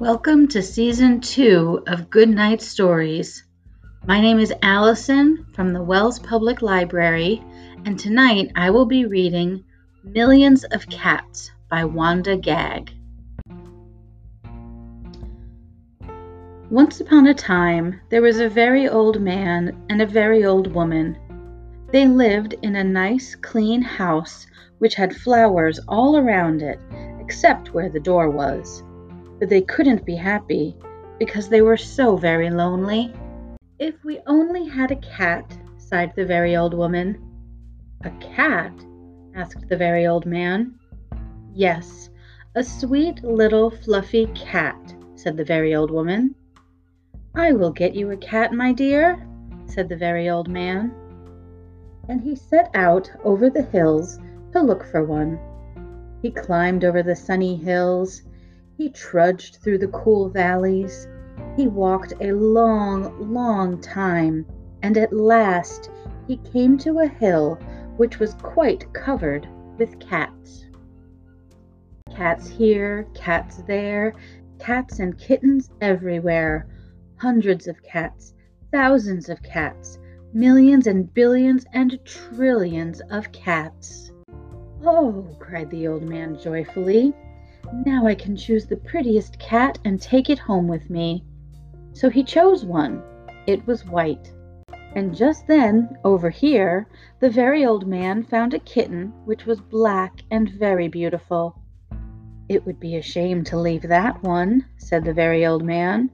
Welcome to season two of Good Night Stories. My name is Allison from the Wells Public Library, and tonight I will be reading Millions of Cats by Wanda Gag. Once upon a time, there was a very old man and a very old woman. They lived in a nice, clean house which had flowers all around it, except where the door was but they couldn't be happy because they were so very lonely. If we only had a cat, sighed the very old woman. A cat? asked the very old man. Yes, a sweet little fluffy cat, said the very old woman. I will get you a cat, my dear, said the very old man. And he set out over the hills to look for one. He climbed over the sunny hills he trudged through the cool valleys. He walked a long, long time, and at last he came to a hill which was quite covered with cats. Cats here, cats there, cats and kittens everywhere. Hundreds of cats, thousands of cats, millions and billions and trillions of cats. Oh, cried the old man joyfully. Now I can choose the prettiest cat and take it home with me. So he chose one. It was white. And just then, over here, the very old man found a kitten which was black and very beautiful. It would be a shame to leave that one, said the very old man.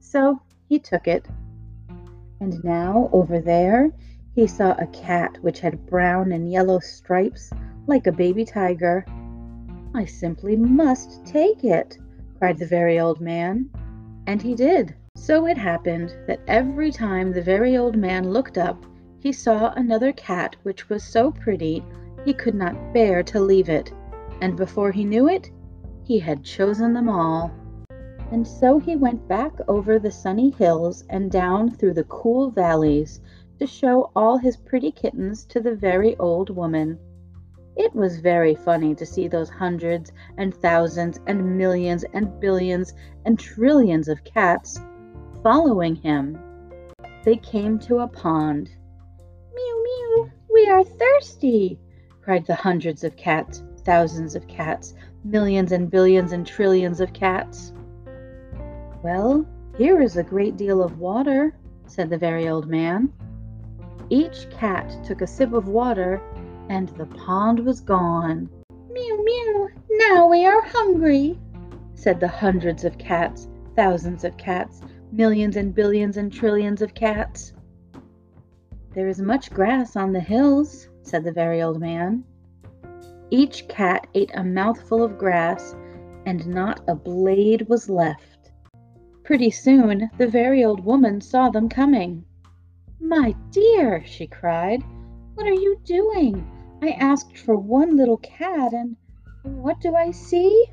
So he took it. And now, over there, he saw a cat which had brown and yellow stripes like a baby tiger I simply must take it, cried the very old man. And he did. So it happened that every time the very old man looked up, he saw another cat which was so pretty he could not bear to leave it. And before he knew it, he had chosen them all. And so he went back over the sunny hills and down through the cool valleys to show all his pretty kittens to the very old woman. It was very funny to see those hundreds and thousands and millions and billions and trillions of cats following him. They came to a pond. Mew, mew, we are thirsty, cried the hundreds of cats, thousands of cats, millions and billions and trillions of cats. Well, here is a great deal of water, said the very old man. Each cat took a sip of water and the pond was gone. Mew, mew, now we are hungry, said the hundreds of cats, thousands of cats, millions and billions and trillions of cats. There is much grass on the hills, said the very old man. Each cat ate a mouthful of grass, and not a blade was left. Pretty soon the very old woman saw them coming. My dear, she cried, what are you doing? I asked for one little cat, and what do I see?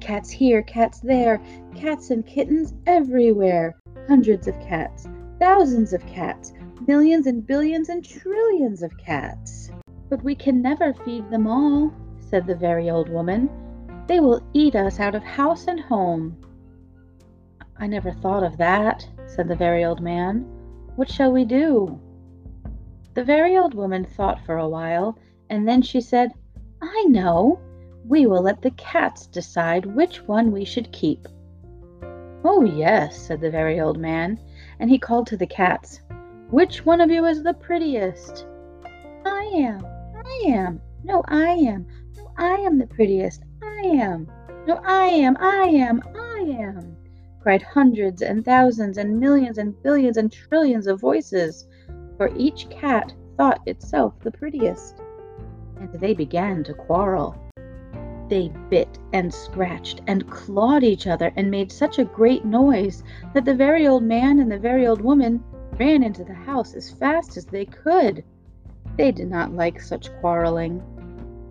Cats here, cats there, cats and kittens everywhere. Hundreds of cats, thousands of cats, millions and billions and trillions of cats. But we can never feed them all, said the very old woman. They will eat us out of house and home. I never thought of that, said the very old man. What shall we do? The very old woman thought for a while, and then she said, I know. We will let the cats decide which one we should keep. Oh, yes, said the very old man, and he called to the cats, Which one of you is the prettiest? I am, I am, no, I am, no, I am the prettiest, I am, no, I am, I am, I am, cried hundreds and thousands and millions and billions and trillions of voices for each cat thought itself the prettiest. And they began to quarrel. They bit and scratched and clawed each other and made such a great noise that the very old man and the very old woman ran into the house as fast as they could. They did not like such quarreling.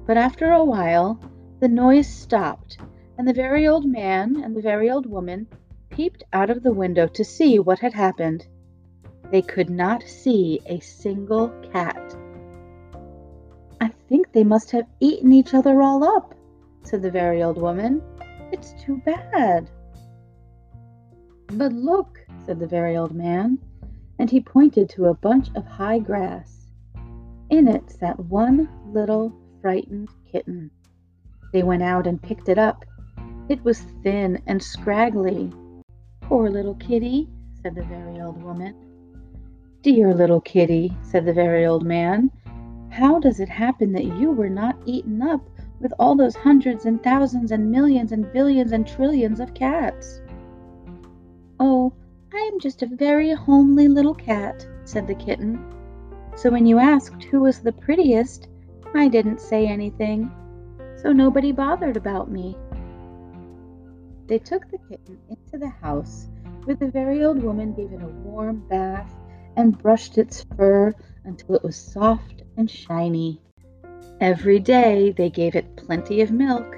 But after a while, the noise stopped, and the very old man and the very old woman peeped out of the window to see what had happened. They could not see a single cat. I think they must have eaten each other all up, said the very old woman. It's too bad. But look, said the very old man, and he pointed to a bunch of high grass. In it sat one little frightened kitten. They went out and picked it up. It was thin and scraggly. Poor little kitty, said the very old woman. Dear little kitty, said the very old man, how does it happen that you were not eaten up with all those hundreds and thousands and millions and billions and trillions of cats? Oh, I am just a very homely little cat, said the kitten. So when you asked who was the prettiest, I didn't say anything, so nobody bothered about me. They took the kitten into the house, where the very old woman gave it a warm bath and brushed its fur until it was soft and shiny. Every day they gave it plenty of milk,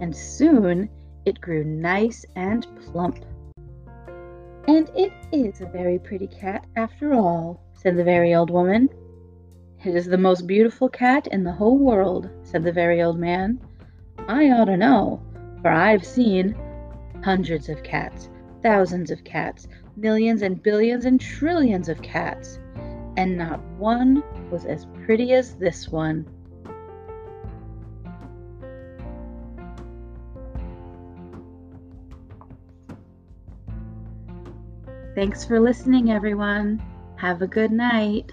and soon it grew nice and plump. And it is a very pretty cat after all, said the very old woman. It is the most beautiful cat in the whole world, said the very old man. I ought to know, for I've seen hundreds of cats, thousands of cats, millions and billions and trillions of cats, and not one was as pretty as this one. Thanks for listening, everyone. Have a good night.